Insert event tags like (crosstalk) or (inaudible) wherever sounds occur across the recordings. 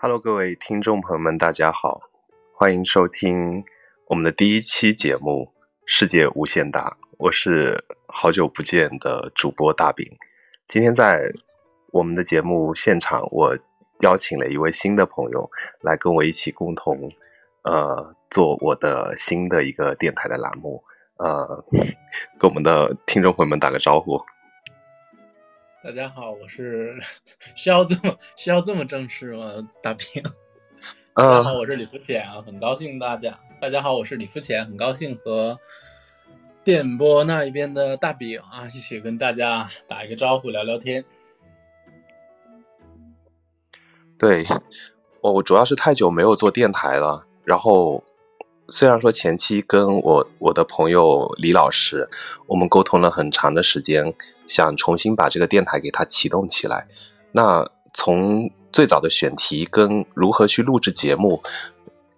，Hello，各位听众朋友们，大家好，欢迎收听我们的第一期节目《世界无限大》，我是好久不见的主播大饼。今天在我们的节目现场，我邀请了一位新的朋友来跟我一起共同呃做我的新的一个电台的栏目，呃，(laughs) 跟我们的听众朋友们打个招呼。大家好，我是需要这么需要这么正式吗？大兵，大呃家好，我是李福浅啊，很高兴大家。大家好，我是李福浅，很高兴和电波那一边的大饼啊一起跟大家打一个招呼，聊聊天。对，我我主要是太久没有做电台了，然后虽然说前期跟我我的朋友李老师，我们沟通了很长的时间，想重新把这个电台给它启动起来。那从最早的选题跟如何去录制节目，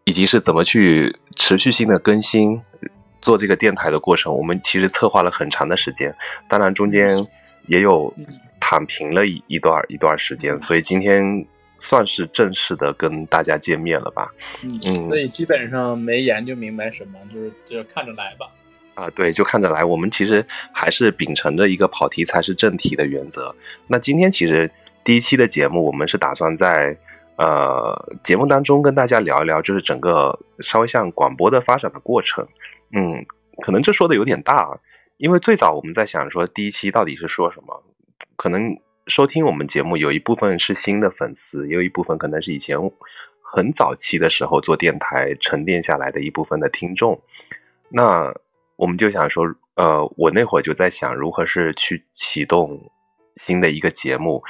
以及是怎么去持续性的更新做这个电台的过程，我们其实策划了很长的时间，当然中间也有躺平了一一段一段时间，所以今天算是正式的跟大家见面了吧？嗯所以基本上没研究明白什么，就是就看着来吧。啊，对，就看着来。我们其实还是秉承着一个跑题才是正题的原则。那今天其实第一期的节目，我们是打算在呃节目当中跟大家聊一聊，就是整个稍微像广播的发展的过程。嗯，可能这说的有点大，因为最早我们在想说第一期到底是说什么，可能收听我们节目有一部分是新的粉丝，也有一部分可能是以前很早期的时候做电台沉淀下来的一部分的听众。那我们就想说，呃，我那会儿就在想，如何是去启动新的一个节目，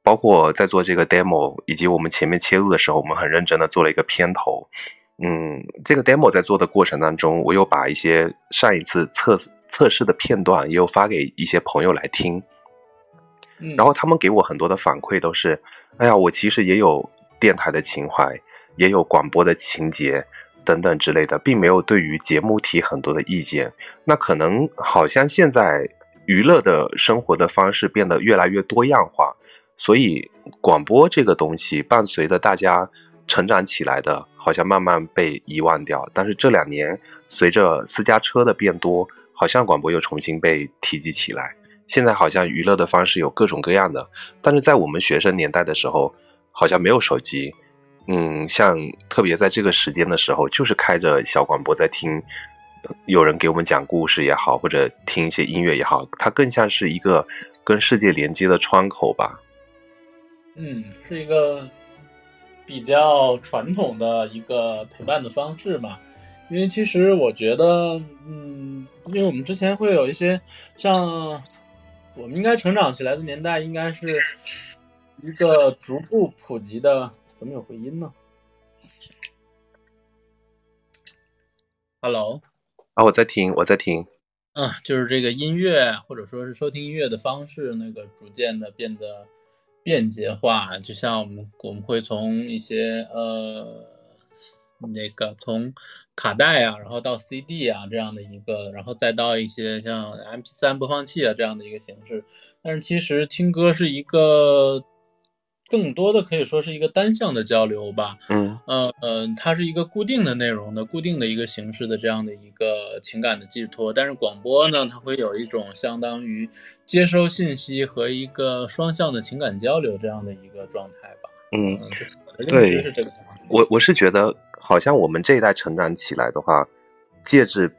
包括在做这个 demo，以及我们前面切入的时候，我们很认真的做了一个片头。嗯，这个 demo 在做的过程当中，我有把一些上一次测测试的片段，也有发给一些朋友来听。然后他们给我很多的反馈都是，哎呀，我其实也有电台的情怀，也有广播的情节等等之类的，并没有对于节目提很多的意见。那可能好像现在娱乐的生活的方式变得越来越多样化，所以广播这个东西伴随着大家成长起来的，好像慢慢被遗忘掉。但是这两年随着私家车的变多，好像广播又重新被提及起来。现在好像娱乐的方式有各种各样的，但是在我们学生年代的时候，好像没有手机。嗯，像特别在这个时间的时候，就是开着小广播在听，有人给我们讲故事也好，或者听一些音乐也好，它更像是一个跟世界连接的窗口吧。嗯，是一个比较传统的一个陪伴的方式吧。因为其实我觉得，嗯，因为我们之前会有一些像我们应该成长起来的年代，应该是一个逐步普及的。怎么有回音呢？Hello，啊，我在听，我在听。嗯，就是这个音乐或者说是收听音乐的方式，那个逐渐的变得便捷化。就像我们我们会从一些呃那个从卡带啊，然后到 CD 啊这样的一个，然后再到一些像 MP3 播放器啊这样的一个形式。但是其实听歌是一个更多的可以说是一个单向的交流吧。嗯呃呃，它是一个固定的内容的、固定的一个形式的这样的一个情感的寄托。但是广播呢，它会有一种相当于接收信息和一个双向的情感交流这样的一个状态吧。嗯，嗯，这是对知是这个。我我是觉得，好像我们这一代成长起来的话，介质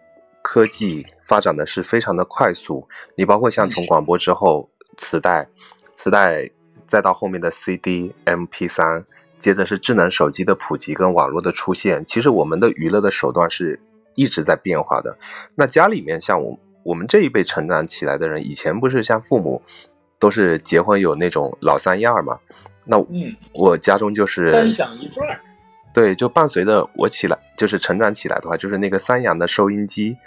科技发展的是非常的快速。你包括像从广播之后，磁带、磁带，再到后面的 CD、MP 3接着是智能手机的普及跟网络的出现。其实我们的娱乐的手段是一直在变化的。那家里面像我我们这一辈成长起来的人，以前不是像父母都是结婚有那种老三样儿嘛？那嗯，我家中就是单响一转儿。对，就伴随着我起来，就是成长起来的话，就是那个三洋的收音机，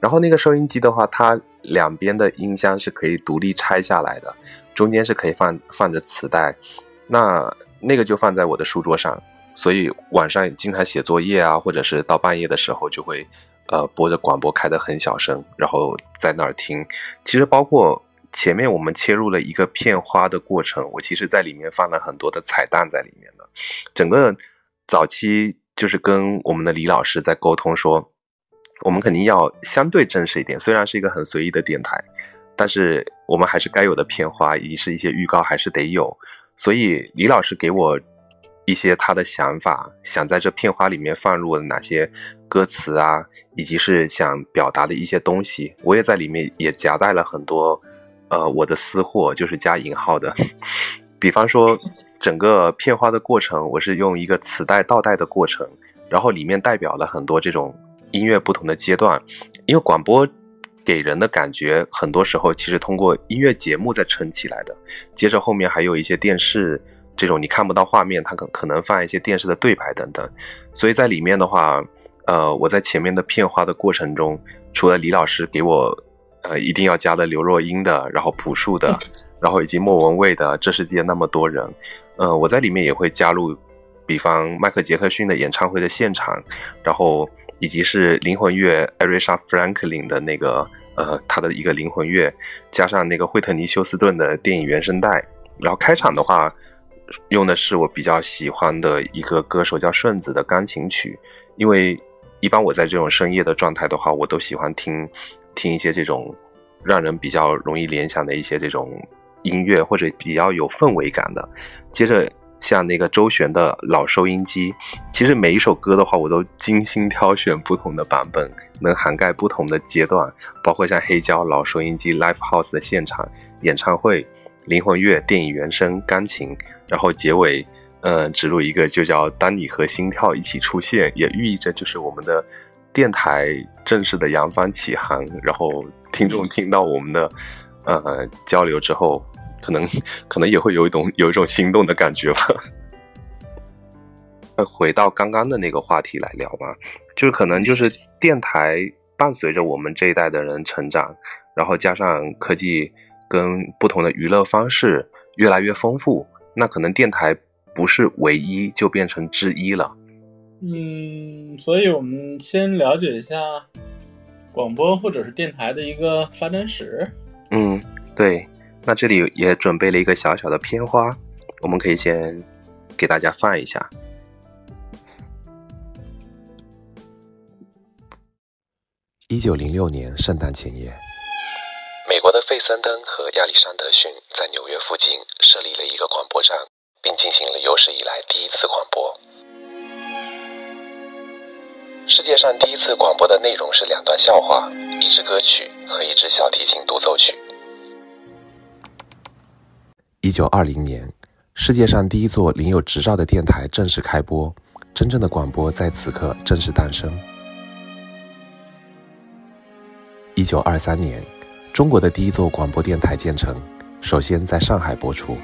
然后那个收音机的话，它两边的音箱是可以独立拆下来的，中间是可以放放着磁带，那那个就放在我的书桌上，所以晚上经常写作业啊，或者是到半夜的时候就会，呃，播着广播开得很小声，然后在那儿听。其实包括前面我们切入了一个片花的过程，我其实在里面放了很多的彩蛋在里面的。整个早期就是跟我们的李老师在沟通说，我们肯定要相对正式一点，虽然是一个很随意的电台，但是我们还是该有的片花以及是一些预告还是得有。所以李老师给我一些他的想法，想在这片花里面放入哪些歌词啊，以及是想表达的一些东西，我也在里面也夹带了很多，呃，我的私货，就是加引号的，(laughs) 比方说整个片花的过程，我是用一个磁带倒带的过程，然后里面代表了很多这种音乐不同的阶段，因为广播给人的感觉，很多时候其实通过音乐节目在撑起来的。接着后面还有一些电视这种你看不到画面，它可可能放一些电视的对白等等。所以在里面的话，呃，我在前面的片花的过程中，除了李老师给我呃一定要加了刘若英的，然后朴树的，(laughs) 然后以及莫文蔚的《这世界那么多人》，呃，我在里面也会加入，比方迈克杰克逊的演唱会的现场，然后以及是灵魂乐艾瑞莎·弗兰克林的那个呃他的一个灵魂乐，加上那个惠特尼·休斯顿的电影原声带，然后开场的话用的是我比较喜欢的一个歌手叫顺子的钢琴曲，因为一般我在这种深夜的状态的话，我都喜欢听听一些这种让人比较容易联想的一些这种音乐，或者比较有氛围感的。接着像那个周璇的老收音机，其实每一首歌的话，我都精心挑选不同的版本，能涵盖不同的阶段，包括像黑胶老收音机 Live House 的现场演唱会、灵魂乐、电影原声、钢琴，然后结尾。嗯，植入一个就叫“当你和心跳一起出现”，也寓意着就是我们的电台正式的扬帆起航。然后听众听到我们的呃交流之后，可能 (laughs) 可能也会有一种 (laughs) 有一种心动的感觉吧。(laughs) 呃，回到刚刚的那个话题来聊吧，就是可能就是电台伴随着我们这一代的人成长，然后加上科技跟不同的娱乐方式越来越丰富，那可能电台。不是唯一，就变成之一了。嗯，所以我们先了解一下广播或者是电台的一个发展史。嗯，对。那这里也准备了一个小小的片花，我们可以先给大家放一下。一九零六年圣诞前夜，美国的费森登和亚历山德逊在纽约附近设立了一个广播站。并进行了有史以来第一次广播。世界上第一次广播的内容是两段笑话、一支歌曲和一支小提琴独奏曲。一九二零年，世界上第一座领有执照的电台正式开播，真正的广播在此刻正式诞生。一九二三年，中国的第一座广播电台建成，首先在上海播出。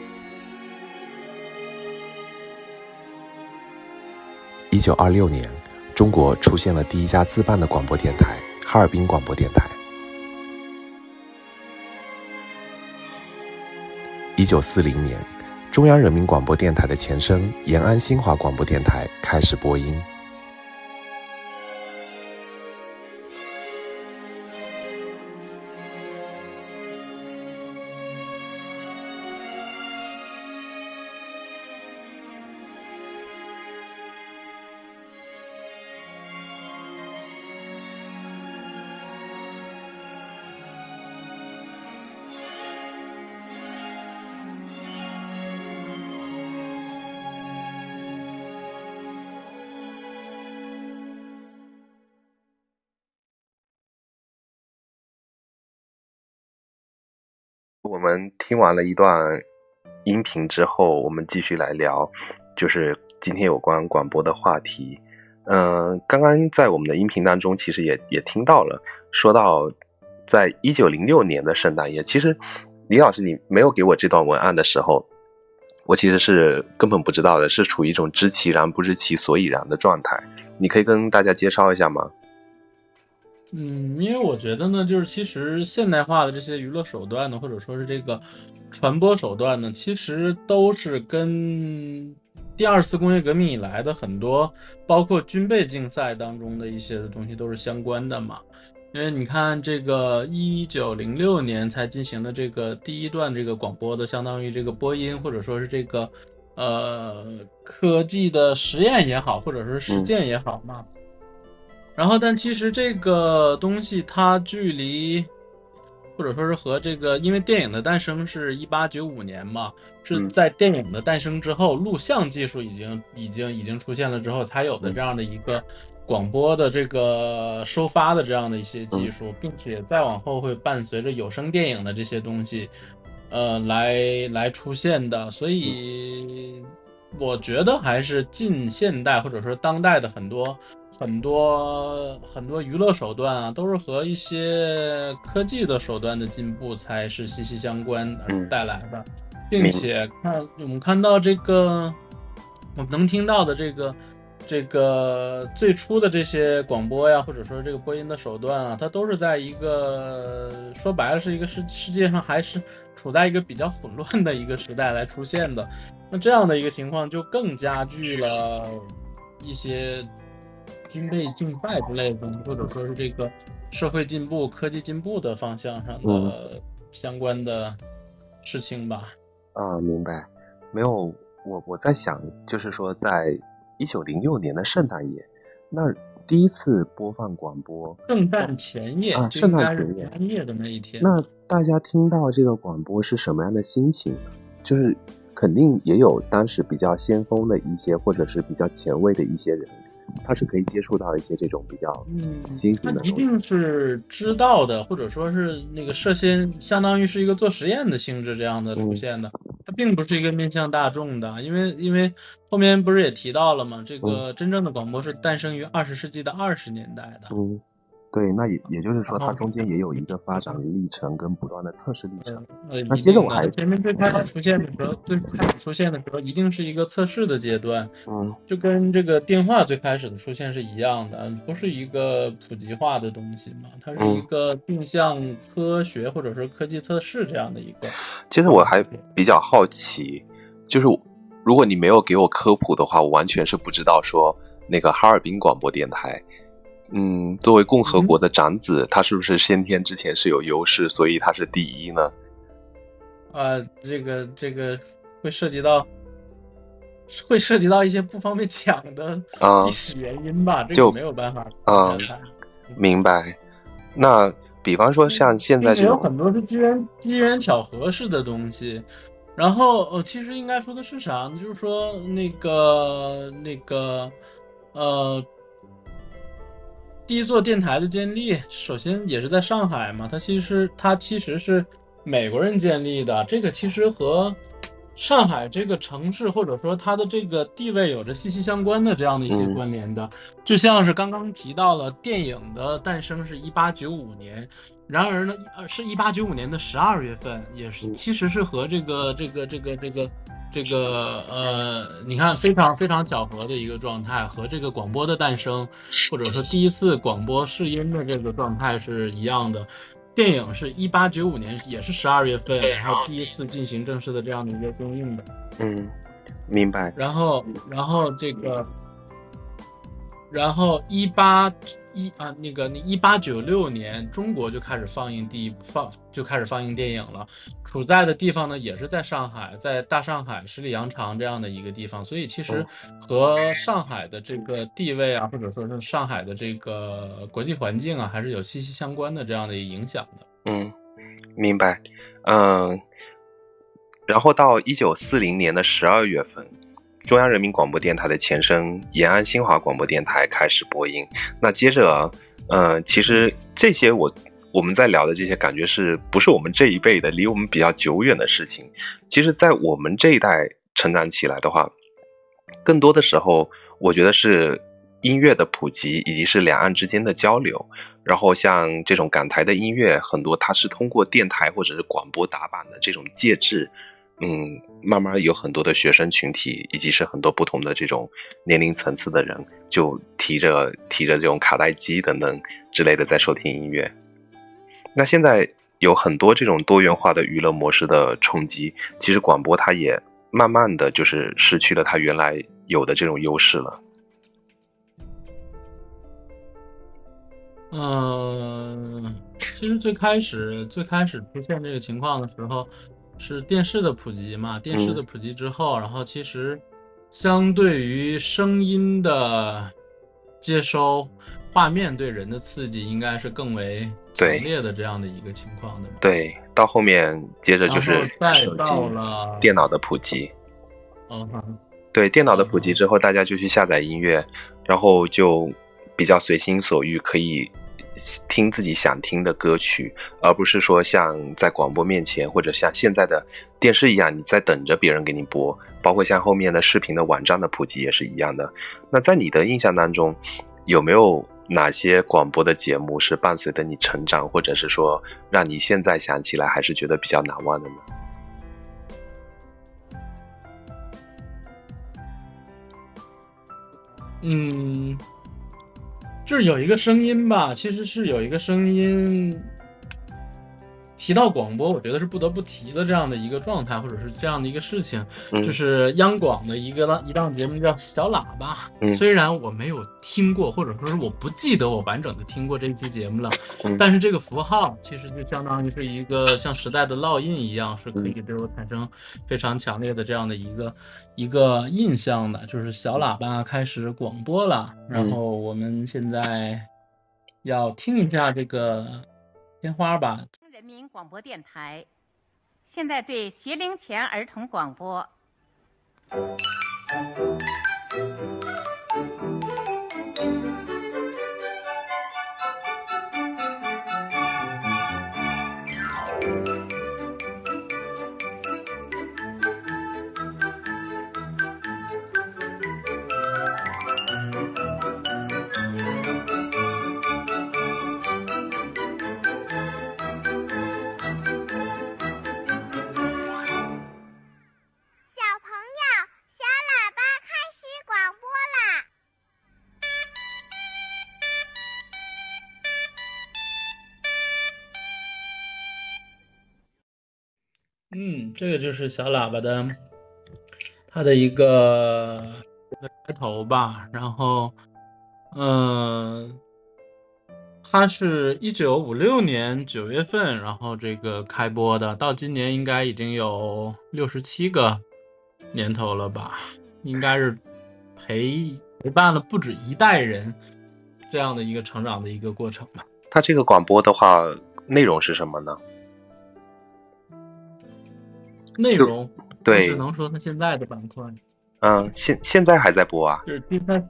一九二六年，中国出现了第一家自办的广播电台——哈尔滨广播电台。一九四零年，中央人民广播电台的前身延安新华广播电台开始播音。我们听完了一段音频之后，我们继续来聊，就是今天有关广播的话题。嗯、刚刚在我们的音频当中，其实也也听到了，说到在一九零六年的圣诞夜，其实李老师你没有给我这段文案的时候，我其实是根本不知道的，是处于一种知其然不知其所以然的状态。你可以跟大家介绍一下吗？嗯，因为我觉得呢，就是其实现代化的这些娱乐手段呢，或者说是这个传播手段呢，其实都是跟第二次工业革命以来的很多，包括军备竞赛当中的一些的东西都是相关的嘛。因为你看，这个一九零六年才进行的这个第一段这个广播的，相当于这个播音或者说是这个呃科技的实验也好，或者说是实践也好嘛。然后，但其实这个东西它距离，或者说是和这个，因为电影的诞生是一八九五年嘛，是嗯。在电影的诞生之后，录像技术已经已经已经出现了之后，才有的这样的一个广播的这个收发的这样的一些技术，并且再往后会伴随着有声电影的这些东西，呃，来来出现的。所以，我觉得还是近现代或者说当代的很多。很多很多娱乐手段啊，都是和一些科技的手段的进步才是息息相关而嗯带来的，并且看我们看到这个，我们能听到的这个这个最初的这些广播呀，或者说这个播音的手段啊，它都是在一个说白了是一个世世界上还是处在一个比较混乱的一个时代来出现的。那这样的一个情况就更加剧了一些军备竞赛之类的东西，或者说是这个社会进步、科技进步的方向上的相关的事情吧。啊，明白。没有，我我在想，就是说，在一九零六年的圣诞夜，那第一次播放广播，圣诞前夜，圣诞前夜的那一天。那大家听到这个广播是什么样的心情呢？就是肯定也有当时比较先锋的一些，或者是比较前卫的一些人，他是可以接触到一些这种比较嗯，新型的一定是知道的，或者说是那个涉嫌，相当于是一个做实验的性质这样的出嗯现的。它并不是一个面向大众的，因为因为后面不是也提到了吗？这个真正的广播是诞生于二十世纪的二十年代的。嗯，对，那也也就是说，它中间也有一个发展历程跟不断的测试历程。呃，那接着我还它前面最开始出现的时候，最开始出现的时候，一定是一个测试的阶段，嗯就跟这个电话最开始的出现是一样的，不是一个普及化的东西嘛，它是一嗯个定向科学或者说科技测试这样的一个。其实我还比较好奇，就是如果你没有给我科普的话，我完全是不知道说那个哈尔滨广播电台，嗯，作为共和国的长子，他是不是先天之前是有优势，所以他是第一呢？啊，这个这个会涉及到，会涉及到一些不方便讲的啊历史原因吧，这就个没有办法啊明白。那比方说像现在这种有，很多是机缘机缘巧合式的东西。然后呃，其实应该说的是啥呢？就是说那个那个呃，第一座电台的建立，首先也是在上海嘛，它其实它其实是美国人建立的，这个其实和上海这个城市或者说它的这个地位有着息息相关的这样的一些嗯关联的。就像是刚刚提到了电影的诞生是一八九五年，然而呢，呃，是一八九五年的十二月份，也是嗯其实是和这个这个这个这个这个呃，你看非常非常巧合的一个状态，和这个广播的诞生，或者说第一次广播试音的这个状态是一样的。电影是一八九五年，也是十二月份，然后第一次进行正式的这样的一个公映的。嗯，明白。然后，然后这个，然后一八一啊，那个一八九六年，中国就开始放映第一放就开始放映电影了。处在的地方呢，也是在上海，在大上海十里洋场这样的一个地方，所以其实和上海的这个地位啊，或者说是上海的这个国际环境啊，还是有息息相关的这样的影响的。嗯，明白。嗯，然后到一九四零年的十二月份，中央人民广播电台的前身延安新华广播电台开始播音。那接着，呃，其实这些我我们在聊的这些，感觉是不是我们这一辈的，离我们比较久远的事情？其实，在我们这一代成长起来的话，更多的时候，我觉得是音乐的普及，以及是两岸之间的交流。然后，像这种港台的音乐，很多它是通过电台或者是广播打版的这种介质。嗯，慢慢有很多的学生群体，以及是很多不同的这种年龄层次的人，就提着提着这种卡带机等等之类的在收听音乐。那现在有很多这种多元化的娱乐模式的冲击，其实广播它也慢慢的就是失去了它原来有的这种优势了。嗯，其实最开始最开始出现这个情况的时候。是电视的普及嘛？电视的普及之后，然后其实相对于声音的接收，画面对人的刺激应该是更为强烈的这样的一个情况的。对，到后面接着就是再到了电脑的普及。嗯，对，电脑的普及之后，大家就去下载音乐，然后就比较随心所欲，可以。听自己想听的歌曲，而不是说像在广播面前，或者像现在的电视一样，你在等着别人给你播。包括像后面的视频的网站的普及也是一样的。那在你的印象当中，有没有哪些广播的节目是伴随着你成长，或者是说让你现在想起来还是觉得比较难忘的呢？嗯。就是有一个声音吧，其实是有一个声音提到广播，我觉得是不得不提的这样的一个状态，或者是这样的一个事情，就是央广的一个一档节目叫《小喇叭》。虽然我没有听过，或者说是我不记得我完整的听过这期节目了，但是这个符号其实就相当于是一个像时代的烙印一样，是可以对我产生非常强烈的这样的一个。一个印象的，就是小喇叭开始广播了，然后我们现在要听一下这个天花吧。广播电台现在对学龄前儿童广播。这个就是小喇叭的，它的一个开头吧。然后，嗯，它是一九五六年九月份，然后这个开播的，到今年应该已经有六十七个年头了吧？应该是陪陪伴了不止一代人这样的一个成长的一个过程吧。它这个广播的话，内容是什么呢？内容对，只能说它现在的板块，嗯，现现在还在播啊，就是第三，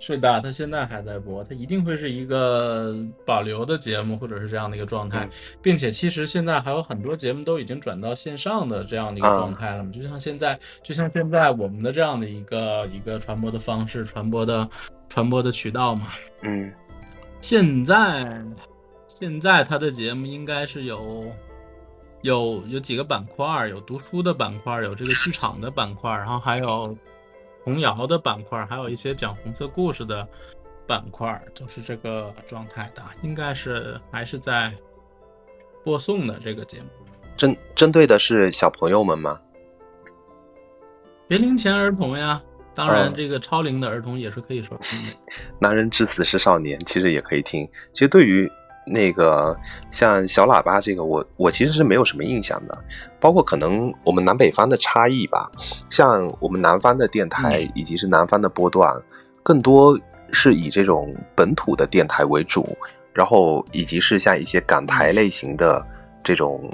是的，它现在还在播，它一定会是一个保留的节目，或者是这样的一个状态，并且其实现在还有很多节目都已经转到线上的这样的一个状态了嘛，就像现在，就像现在我们的这样的一个一个传播的方式，传播的传播的渠道嘛，嗯，现在现在他的节目应该是有。有有几个板块，有读书的板块，有这个剧场的板块，然后还有童谣的板块，还有一些讲红色故事的板块，就是这个状态的。应该是还是在播送的这个节目，针针对的是小朋友们吗？学龄前儿童呀，当然这个超龄的儿童也是可以收听的。(laughs) 男人至死是少年，其实也可以听。其实对于。那个像小喇叭这个，我我其实是没有什么印象的，包括可能我们南北方的差异吧。像我们南方的电台以及是南方的波段，更多是以这种本土的电台为主，然后以及是像一些港台类型的这种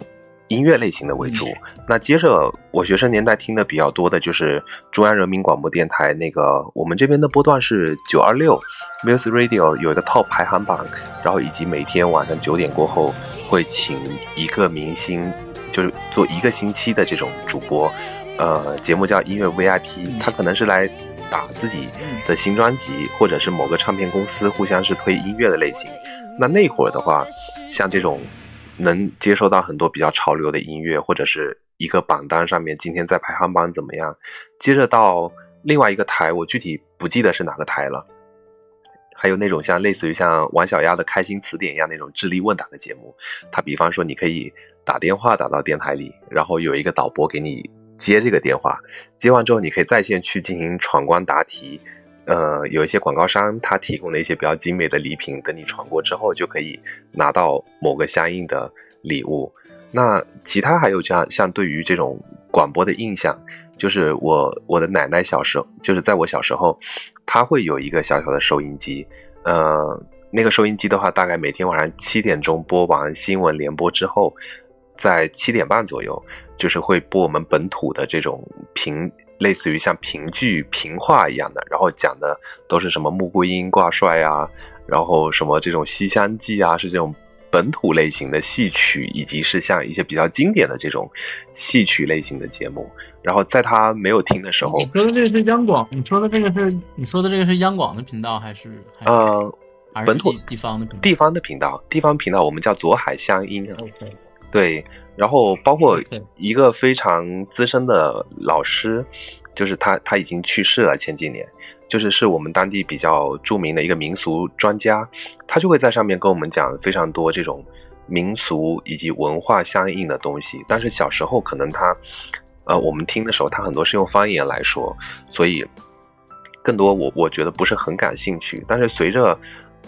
音乐类型的为主。那接着我学生年代听的比较多的就是中央人民广播电台那个，我们这边的波段是九二六 Music Radio 有一个 Top 排行榜，然后以及每天晚上九点过后会请一个明星，就是做一个星期的这种主播，呃，节目叫音乐 VIP，他可能是来打自己的新专辑，或者是某个唱片公司互相是推音乐的类型。那那会儿的话，像这种能接收到很多比较潮流的音乐，或者是一个榜单上面今天在排行榜怎么样，接着到另外一个台，我具体不记得是哪个台了。还有那种像类似于像王小丫的《开心词典》一样那种智力问答的节目，它比方说你可以打电话打到电台里，然后有一个导播给你接这个电话，接完之后你可以在线去进行闯关答题。呃，有一些广告商他提供的一些比较精美的礼品，等你闯过之后就可以拿到某个相应的礼物。那其他还有像像对于这种广播的印象，就是我我的奶奶小时候，就是在我小时候，她会有一个小小的收音机，呃，那个收音机的话，大概每天晚上七点钟播完新闻联播之后，在七点半左右，就是会播我们本土的这种频。类似于像评剧、评话一样的，然后讲的都是什么穆桂英挂帅啊，然后什么这种《西厢记》啊，是这种本土类型的戏曲，以及是像一些比较经典的这种戏曲类型的节目。然后在他没有听的时候，你说的这个是央广，你说的这个是你说的这个是央广的频道还是？呃，本土地方的地方的频道，地方频道我们叫左海乡音啊。对。然后包括一个非常资深的老师，就是他他已经去世了，前几年，就是是我们当地比较著名的一个民俗专家，他就会在上面跟我们讲非常多这种民俗以及文化相应的东西。但是小时候可能他，呃，我们听的时候他很多是用方言来说，所以更多我我觉得不是很感兴趣。但是随着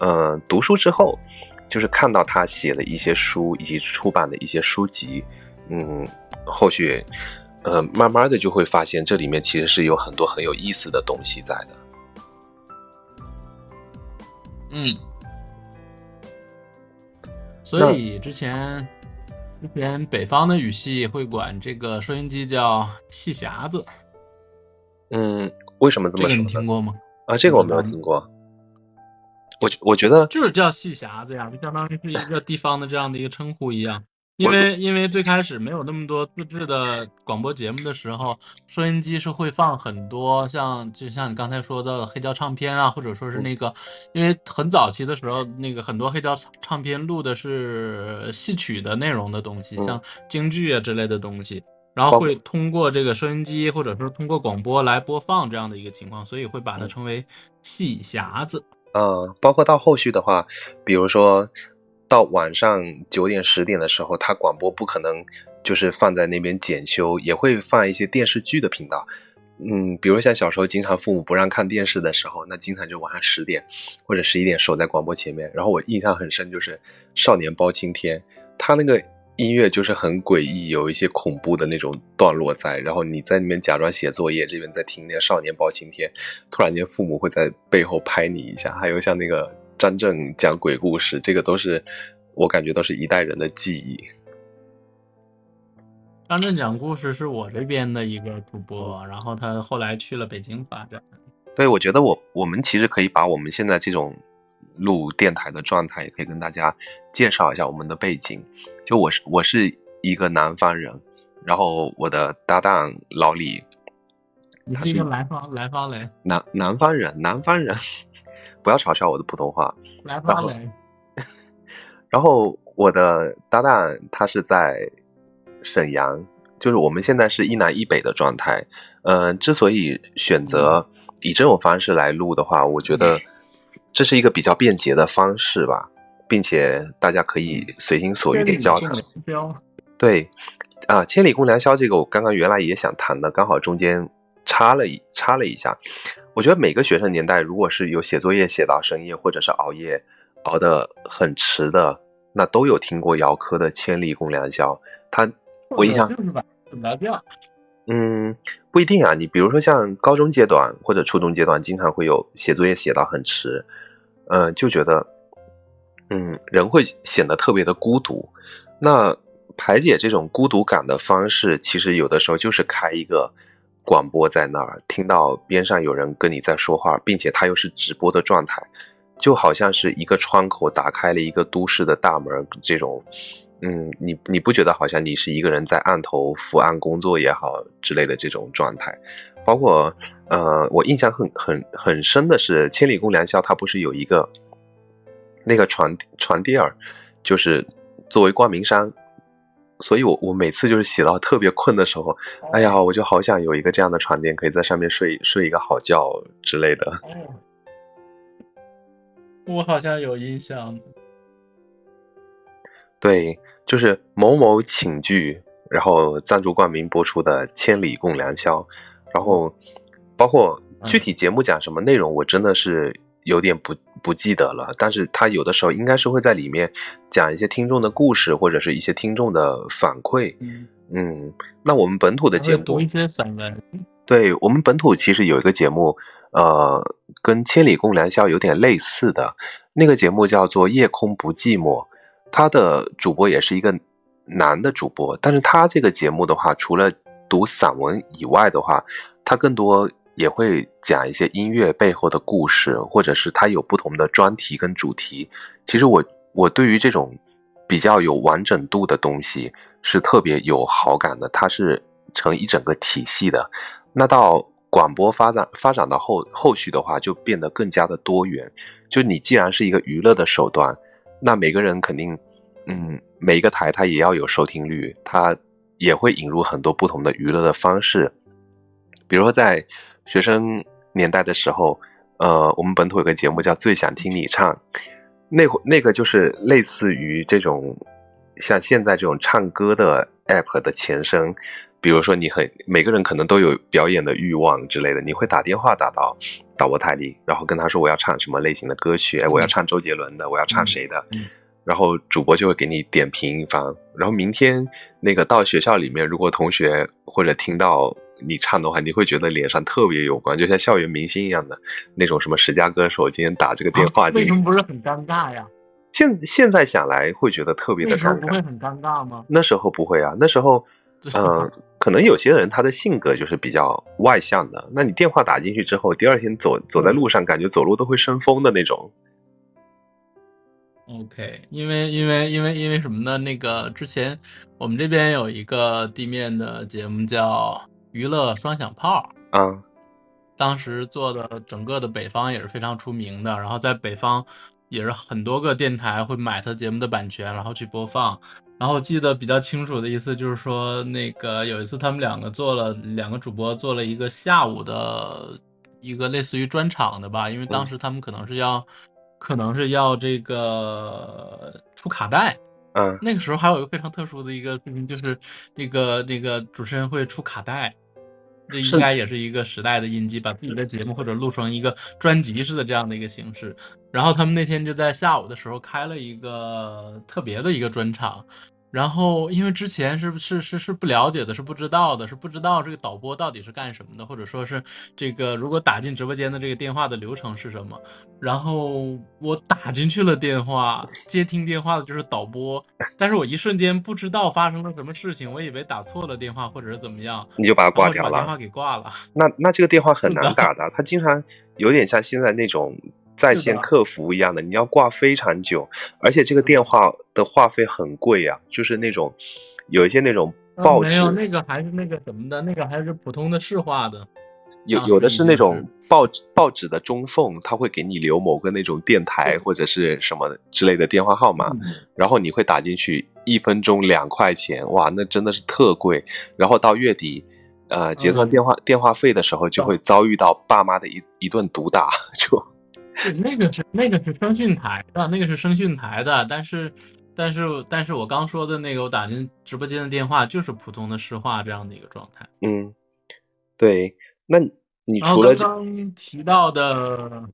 呃读书之后。就是看到他写的一些书以及出版的一些书籍，嗯，后续，呃，慢慢的就会发现这里面其实是有很多很有意思的东西在的。嗯，所以之前之前北方的语系会管这个收音机叫细匣子。嗯，为什么这么说？你听过吗？啊，这个我没有听过。我我觉得就是叫戏匣子呀，就相当于是一个地方的这样的一个称呼一样。因为因为最开始没有那么多自制的广播节目的时候，收音机是会放很多像就像你刚才说的黑胶唱片啊，或者说是那个，因为很早期的时候，那个很多黑胶唱片录的是戏曲的内容的东西，像京剧啊之类的东西，然后会通过这个收音机或者说通过广播来播放这样的一个情况，所以会把它称为戏匣子。呃，包括到后续的话，比如说到晚上九点十点的时候，它广播不可能就是放在那边检修，也会放一些电视剧的频道。嗯，比如像小时候经常父母不让看电视的时候，那经常就晚上十点或者十一点守在广播前面。然后我印象很深，就是《少年包青天》，他那个。音乐就是很诡异，有一些恐怖的那种段落在，然后你在里面假装写作业，这边在听那个《少年包青天》，突然间父母会在背后拍你一下，还有像那个张震讲鬼故事，这个都是我感觉都是一代人的记忆。张震讲故事是我这边的一个主播，然后他后来去了北京发展。对，我觉得我我们其实可以把我们现在这种录电台的状态，也可以跟大家介绍一下我们的背景。就我是我是一个南方人，然后我的搭档老李，他是一个南方南方人，南南方人南方人，(laughs) 不要嘲笑我的普通话。南方人。然后我的搭档他是在沈阳，就是我们现在是一南一北的状态。嗯，之所以选择以这种方式来录的话，我觉得这是一个比较便捷的方式吧。并且大家可以随心所欲的交谈。对，啊，千里共良宵这个我刚刚原来也想谈的，刚好中间插了一插了一下。我觉得每个学生年代，如果是有写作业写到深夜，或者是熬夜熬得很迟的，那都有听过姚科的《千里共良宵》。他我印象就是吧，拿掉。嗯，不一定啊。你比如说像高中阶段或者初中阶段，经常会有写作业写到很迟，嗯，就觉得。嗯，人会显得特别的孤独。那排解这种孤独感的方式，其实有的时候就是开一个广播在那儿，听到边上有人跟你在说话，并且他又是直播的状态，就好像是一个窗口打开了一个都市的大门，这种，嗯，你你不觉得好像你是一个人在案头伏案工作也好之类的这种状态？包括，呃，我印象很很很深的是《千里共良宵》，它不是有一个那个床床垫儿，就是作为光明山。所以我我每次就是洗到特别困的时候，哎呀，我就好想有一个这样的床垫，可以在上面睡睡一个好觉之类的。哦，我好像有印象。对，就是某某寝具，然后赞助冠名播出的《千里共良宵》，然后包括具体节目讲什么内容，我真的是有点不不记得了。但是他有的时候应该是会在里面讲一些听众的故事，或者是一些听众的反馈。嗯，嗯，那我们本土的节目读一些散文。对我们本土其实有一个节目，呃，跟《千里共良宵》有点类似的，那个节目叫做《夜空不寂寞》，他的主播也是一个男的主播，但是他这个节目的话，除了读散文以外的话，他更多也会讲一些音乐背后的故事，或者是他有不同的专题跟主题。其实我我对于这种比较有完整度的东西是特别有好感的，它是成一整个体系的。那到广播发展发展到后后续的话，就变得更加的多元。就你既然是一个娱乐的手段，那每个人肯定，嗯，每一个台它也要有收听率，它也会引入很多不同的娱乐的方式。比如说在学生年代的时候，呃，我们本土有个节目叫《最想听你唱》，那会那个就是类似于这种像现在这种唱歌的 app 的前身。比如说，你很每个人可能都有表演的欲望之类的，你会打电话打到导播台里，然后跟他说我要唱什么类型的歌曲，哎，我要唱周杰伦的，我要唱谁的，嗯然后主播就会给你点评一番。然后明天那个到学校里面，如果同学或者听到你唱的话，你会觉得脸上特别有光，就像校园明星一样的那种什么十佳歌手今天打这个电话进为什么不是很尴尬呀？现现在想来会觉得特别的尴尬，不会很尴尬吗？那时候不会啊，那时候。对嗯，可能有些人他的性格就是比较外向的，那你电话打进去之后，第二天走走在路上，感觉走路都会生风的那种。OK，因为因为因为因为什么呢？那个之前我们这边有一个地面的节目叫《娱乐双响炮》，啊，当时做的整个的北方也是非常出名的，然后在北方也是很多个电台会买他节目的版权，然后去播放。然后我记得比较清楚的一次就是说，那个有一次他们两个做了两个主播做了一个下午的一个类似于专场的吧，因为当时他们可能是要可能是要这个出卡带，嗯。那个时候还有一个非常特殊的一个事情，就是那个那个主持人会出卡带，这应该也是一个时代的印记，把自己的节目或者录成一个专辑式的这样的一个形式。然后他们那天就在下午的时候开了一个特别的一个专场。然后，因为之前是是是是不了解的，是不知道的，是不知道这个导播到底是干什么的，或者说是这个如果打进直播间的这个电话的流程是什么。然后我打进去了电话，接听电话的就是导播，但是我一瞬间不知道发生了什么事情，我以为打错了电话或者是怎么样，你就把它挂掉了把电话。给挂了。那那这个电话很难打的，它经常有点像现在那种在线客服一样的，你要挂非常久，而且这个电话的话费很贵啊，就是那种有一些那种报纸，嗯没有那个还是那个什么的，那个还是普通的市话的。有有的是那种报纸报纸的中缝，他会给你留某个那种电台或者是什么之类的电话号码，嗯然后你会打进去，一分钟两块钱，哇，那真的是特贵。然后到月底，呃，结算嗯电话、电话费的时候，就会遭遇到爸妈的一一顿毒打，就对，那个是那个是声讯台的，那个是声讯台的，但是但是但是我刚说的那个我打进直播间的电话就是普通的市话这样的一个状态。嗯，对。那你除了刚刚提到的《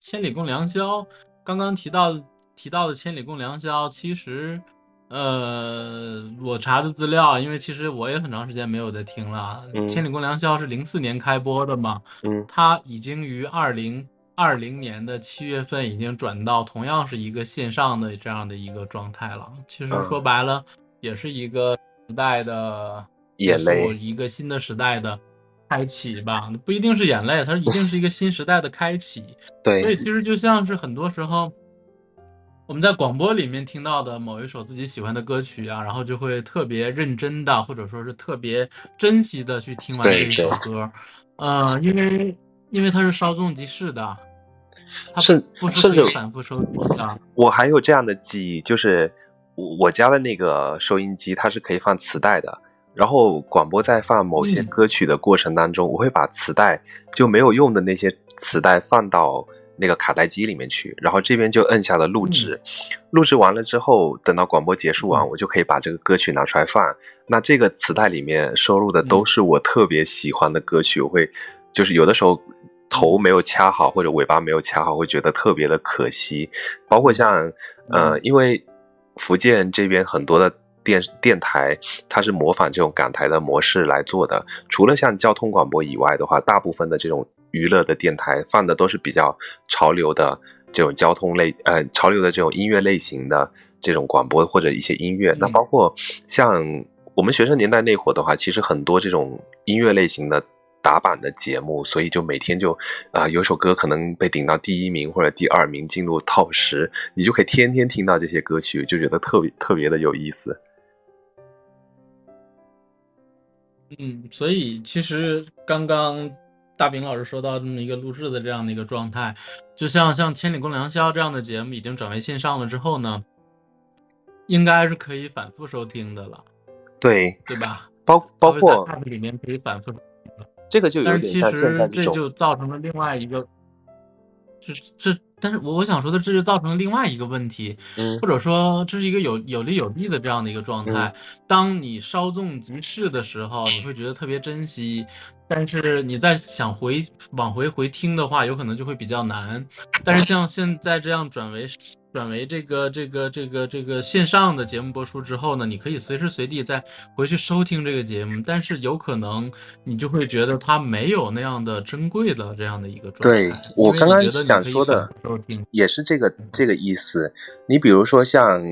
千里共良宵》，刚刚提到提到的《千里共良宵》，其实，呃，我查的资料，因为其实我也很长时间没有在听了，嗯千里共良宵》是零四年开播的嘛，嗯它已经于二零二零年的七月份已经转到同样是一个线上的这样的一个状态了。其实嗯说白了，也是一个时代的眼泪一个新的时代的开启吧，不一定是眼泪，它一定是一个新时代的开启。(laughs) 对所以，其实就像是很多时候我们在广播里面听到的某一首自己喜欢的歌曲啊，然后就会特别认真的，或者说是特别珍惜的去听完这一首对歌，呃，因为因为它是稍纵即逝的，它甚甚至反复收听的。我还有这样的记忆，就是我我家的那个收音机，它是可以放磁带的。然后广播在放某些嗯歌曲的过程当中，我会把磁带就没有用的那些磁带放到那个卡带机里面去，然后这边就摁下了录制。录制完了之后，等到广播结束完，嗯我就可以把这个歌曲拿出来放。那这个磁带里面收录的都嗯是我特别喜欢的歌曲，我会就是有的时候头没有掐好或者尾巴没有掐好，会觉得特别的可惜。包括像呃，因为福建这边很多的电电台，它是模仿这种港台的模式来做的。除了像交通广播以外的话，大部分的这种娱乐的电台放的都是比较潮流的这种交通类呃潮流的这种音乐类型的这种广播或者一些音乐。那嗯包括像我们学生年代那会儿的话，其实很多这种音乐类型的。打榜的节目，所以就每天就啊、有首歌可能被顶到第一名或者第二名，进入 top 十，你就可以天天听到这些歌曲，就觉得特别特别的有意思。嗯，所以其实刚刚大饼老师说到这么一个录制的这样的一个状态，就像像《千里共良宵》这样的节目已经转为线上了之后呢，应该是可以反复收听的了，对，对吧？包包括里面可以反复，这个就有但是其点像现实这就造成了另外一个，这这，但是我我想说的，这就造成了另外一个问题，嗯或者说这是一个有有利有弊的这样的一个状态。当你稍纵即逝的时候，你会觉得特别珍惜，但是你再想回往回回听的话，有可能就会比较难。但是像现在这样转为转为这个这个这个这个线上的节目播出之后呢，你可以随时随地再回去收听这个节目，但是有可能你就会觉得它没有那样的珍贵的这样的一个状态。对我刚刚想说的收听，也是这个这个意思。你比如说像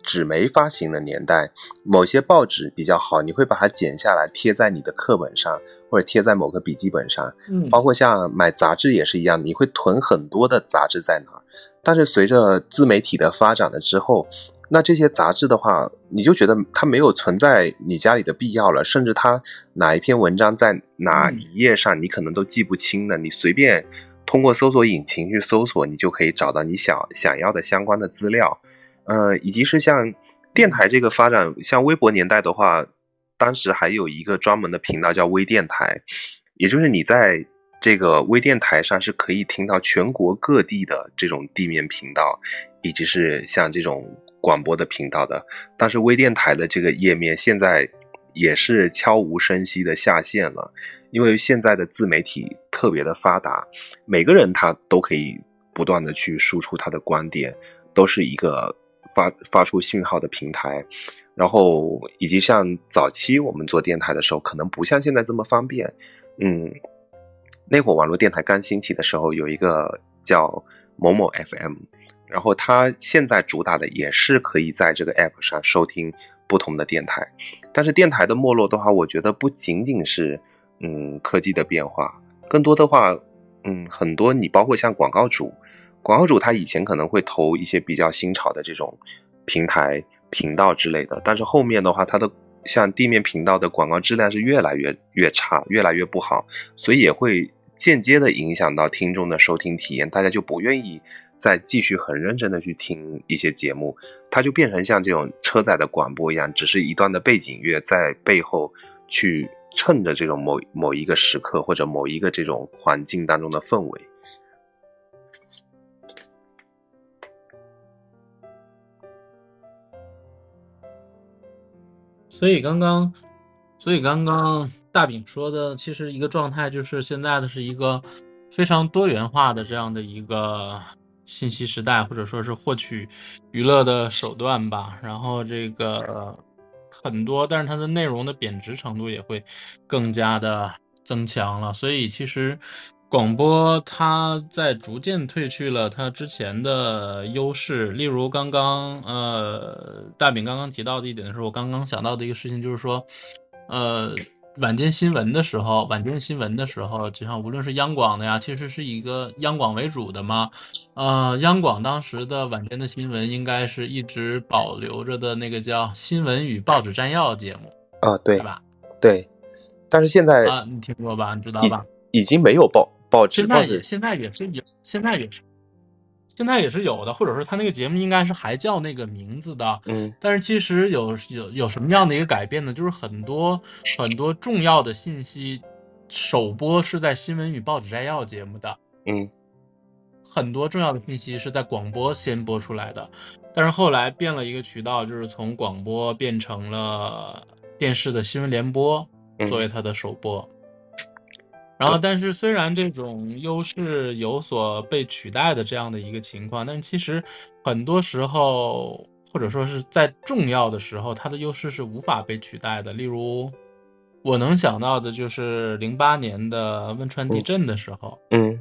纸媒发行的年代，某些报纸比较好，你会把它剪下来贴在你的课本上，或者贴在某个笔记本上。嗯包括像买杂志也是一样，你会囤很多的杂志在哪儿。但是随着自媒体的发展了之后，那这些杂志的话，你就觉得它没有存在你家里的必要了，甚至它哪一篇文章在哪嗯一页上，你可能都记不清了。你随便通过搜索引擎去搜索，你就可以找到你想想要的相关的资料。呃，以及是像电台这个发展，像微博年代的话，当时还有一个专门的频道叫微电台，也就是你在这个微电台上是可以听到全国各地的这种地面频道，以及是像这种广播的频道的。但是微电台的这个页面现在也是悄无声息的下线了，因为现在的自媒体特别的发达，每个人他都可以不断的去输出他的观点，都是一个发发出讯号的平台。然后以及像早期我们做电台的时候，可能不像现在这么方便。嗯，那会儿网络电台刚兴起的时候，有一个叫某某 FM，然后它现在主打的也是可以在这个 app 上收听不同的电台。但是电台的没落的话，我觉得不仅仅是嗯科技的变化，更多的话，嗯很多你包括像广告主，广告主他以前可能会投一些比较新潮的这种平台频道之类的，但是后面的话，它的像地面频道的广告质量是越来越越差，越来越不好，所以也会间接的影响到听众的收听体验，大家就不愿意再继续很认真的去听一些节目，它就变成像这种车载的广播一样，只是一段的背景乐在背后去衬着这种某某一个时刻或者某一个这种环境当中的氛围。所以刚刚，所以刚刚大饼说的，其实一个状态就是现在的是一个非常多元化的这样的一个信息时代，或者说是获取娱乐的手段吧。然后这个很多，但是它的内容的贬值程度也会更加的增强了。所以其实广播它在逐渐褪去了它之前的优势，例如刚刚呃大饼刚刚提到的一点的时候，我刚刚想到的一个事情就是说，呃晚间新闻的时候，晚间新闻的时候，就像无论是央广的呀，其实是一个央广为主的嘛，呃央广当时的晚间的新闻应该是一直保留着的那个叫新闻与报纸摘要节目，啊，对对吧？对，但是现在啊，你听过吧？你知道吧？已经没有报报纸现，在也现在也是有，现在也是，现在也是有的，或者说他那个节目应该是还叫那个名字的，嗯但是其实有有有什么样的一个改变呢？就是很多很多重要的信息首播是在新闻与报纸摘要节目的，嗯很多重要的信息是在广播先播出来的，但是后来变了一个渠道，就是从广播变成了电视的新闻联播嗯作为它的首播。然后，但是虽然这种优势有所被取代的这样的一个情况，但是其实很多时候，或者说是在重要的时候，它的优势是无法被取代的。例如，我能想到的就是零八年的汶川地震的时候，嗯。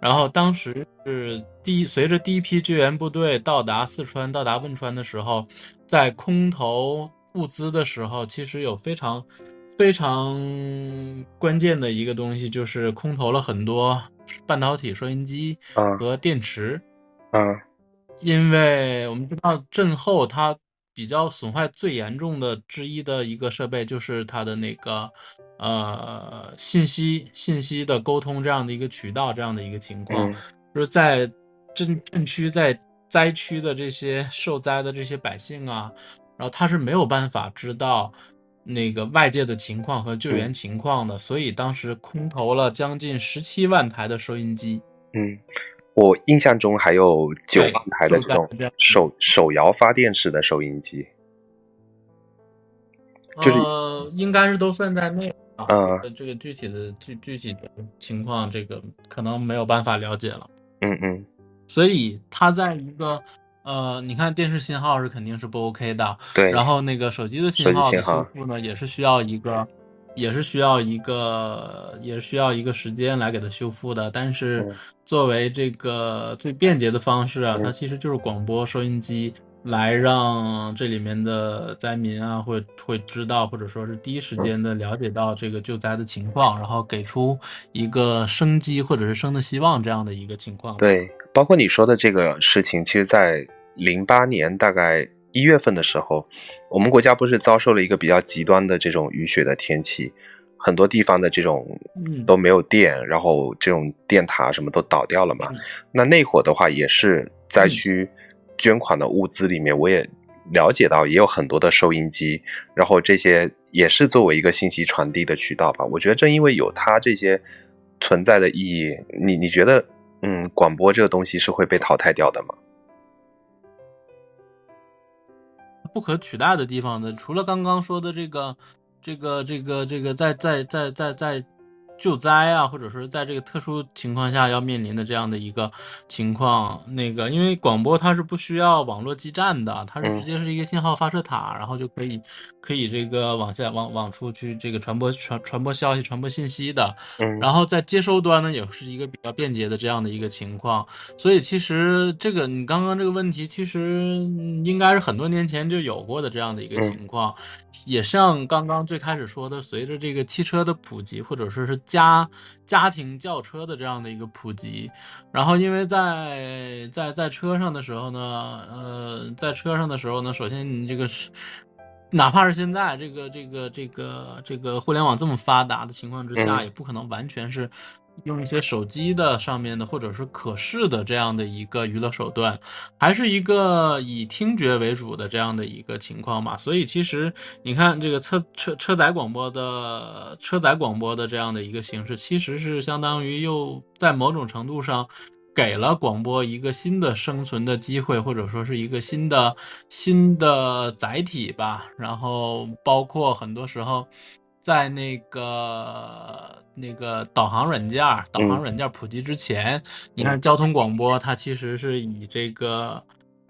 然后当时是第一，随着第一批救援部队到达四川、到达汶川的时候，在空投物资的时候，其实有非常非常关键的一个东西，就是空投了很多半导体收音机啊和电池。啊因为我们知道震后它比较损坏最严重的之一的一个设备就是它的那个呃信息信息的沟通这样的一个渠道这样的一个情况，嗯就是在震震区在灾区的这些受灾的这些百姓啊，然后他是没有办法知道那个外界的情况和救援情况的，所以当时空投了将近十七万台的收音机。嗯，我印象中还有九万台的这种手手摇发电式的收音机。就是呃，应该是都算在内啊。嗯这个这个具体的具具体的情况，这个可能没有办法了解了。嗯嗯所以它在一个呃，你看电视信号是肯定是不 OK 的，对，然后那个手机的信号的修复呢，也是需要一个，也是需要一个，也是需要一个时间来给它修复的。但是嗯作为这个最便捷的方式啊，嗯它其实就是广播收音机。来让这里面的灾民啊，会会知道，或者说是第一时间的了解到这个救灾的情况，然后给出一个生机或者是生的希望这样的一个情况。，对，包括你说的这个事情，其实，在零八年大概一月份的时候，我们国家不是遭受了一个比较极端的这种雨雪的天气，很多地方的这种嗯都没有电，然后这种电塔什么都倒掉了嘛。嗯那那会儿的话，也是灾区捐款的物资里面，我也了解到也有很多的收音机，然后这些也是作为一个信息传递的渠道吧。我觉得正因为有它这些存在的意义，你你觉得，嗯，广播这个东西是会被淘汰掉的吗？不可取代的地方呢，除了刚刚说的这个、这个、这个、这个，在在在在在救灾啊，或者说是在这个特殊情况下要面临的这样的一个情况，那个因为广播它是不需要网络基站的，它是嗯直接是一个信号发射塔，然后就可以可以这个往下往往出去这个传播传传播消息、传播信息的。嗯，然后在接收端呢，也是一个比较便捷的这样的一个情况。所以其实这个你刚刚这个问题，其实嗯应该是很多年前就有过的这样的一个情况。也像刚刚最开始说的，随着这个汽车的普及，或者说是家家庭轿车的这样的一个普及，然后因为在在在车上的时候呢，呃，在车上的时候呢，首先你这个是。哪怕是现在这个这个这个这个互联网这么发达的情况之下，嗯也不可能完全是用一些手机的上面的或者是可视的这样的一个娱乐手段，还是一个以听觉为主的这样的一个情况嘛。所以其实你看这个车车车载广播的车载广播的这样的一个形式，其实是相当于又在某种程度上。给了广播一个新的生存的机会，或者说是一个新的新的载体吧。然后包括很多时候，在那个那个导航软件儿、导航软件儿普及之前，你看交通广播，它其实是以这个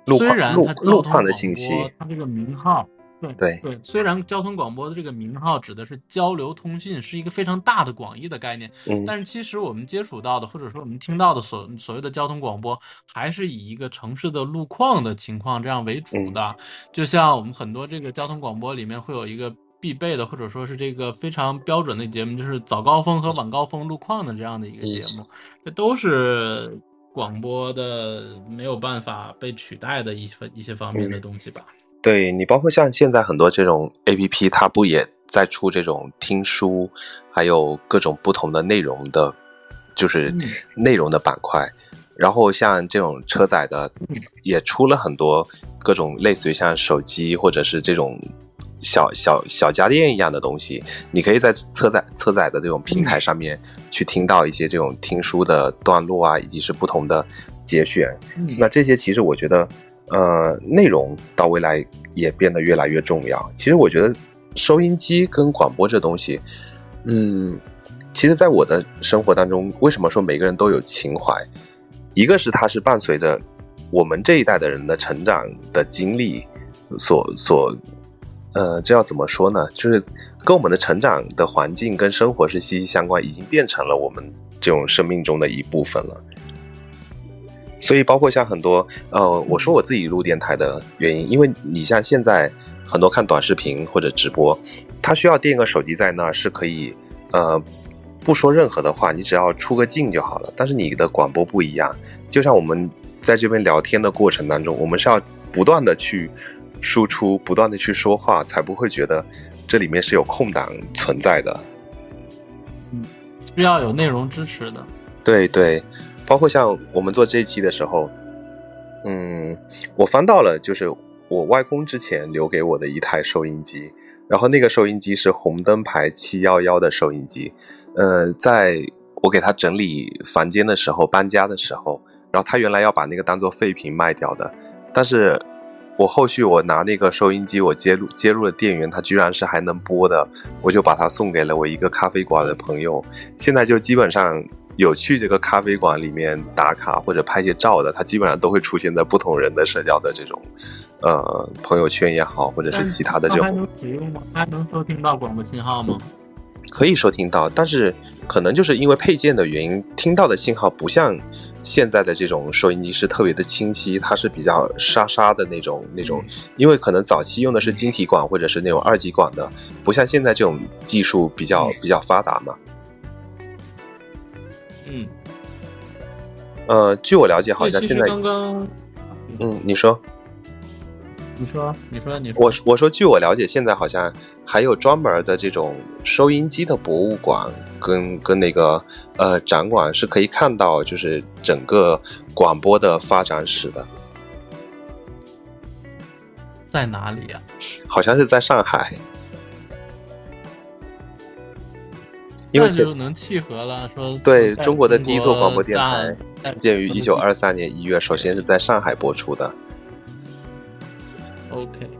虽然它交通广播它这个名号。对对对，虽然交通广播的这个名号指的是交流通讯，是一个非常大的广义的概念，嗯但是其实我们接触到的，或者说我们听到的所所谓的交通广播，还是以一个城市的路况的情况这样为主嗯的。就像我们很多这个交通广播里面会有一个必备的，或者说是这个非常标准的节目，就是早高峰和晚高峰路况的这样的一个节目，这都是广播的没有办法被取代的一些一些方面的东西吧。对你，包括像现在很多这种 A P P，它不也在出这种听书，还有各种不同的内容的，就是嗯内容的板块。然后像这种车载的，也出了很多各种类似于像手机或者是这种小小小家电一样的东西，你可以在车载车载的这种平台上面去听到一些这种听书的段落啊，以及是不同的节选。嗯那这些其实我觉得，呃，内容到未来也变得越来越重要。其实我觉得收音机跟广播这东西，嗯，其实在我的生活当中，为什么说每个人都有情怀？一个是它是伴随着我们这一代的人的成长的经历所所，呃，这要怎么说呢？就是跟我们的成长的环境跟生活是息息相关，已经变成了我们这种生命中的一部分了。所以，包括像很多呃，我说我自己录电台的原因，因为你像现在很多看短视频或者直播，他需要垫个手机在那儿是可以，呃，不说任何的话，你只要出个镜就好了。但是你的广播不一样，就像我们在这边聊天的过程当中，我们是要不断的去输出，不断的去说话，才不会觉得这里面是有空档存在的。嗯需要有内容支持的。对对，包括像我们做这一期的时候，嗯，我翻到了就是我外公之前留给我的一台收音机，然后那个收音机是红灯牌七幺幺的收音机，呃，在我给他整理房间的时候，搬家的时候，然后他原来要把那个当做废品卖掉的，但是我后续我拿那个收音机，我接入接入了电源，它居然是还能播的，我就把它送给了我一个咖啡馆的朋友。现在就基本上有去这个咖啡馆里面打卡或者拍些照的，它基本上都会出现在不同人的社交的这种呃朋友圈也好，或者是其他的这种那还能使用吗？还能收听到广播信号吗？可以收听到，但是可能就是因为配件的原因，听到的信号不像现在的这种收音机是特别的清晰，它是比较沙沙的那种那种，因为可能早期用的是晶体管或者是那种二极管的，不像现在这种技术比较比较发达嘛。嗯，呃，据我了解，好像现在，刚刚，嗯，你说。你说，你说，你说，我我说，据我了解，现在好像还有专门的这种收音机的博物馆，跟跟那个呃展馆是可以看到，就是整个广播的发展史的，在哪里呀、好像是在上海。因为那就能契合了，说对中国的第一座广播电台建于一九二三年一月，首先是在上海播出的。OK，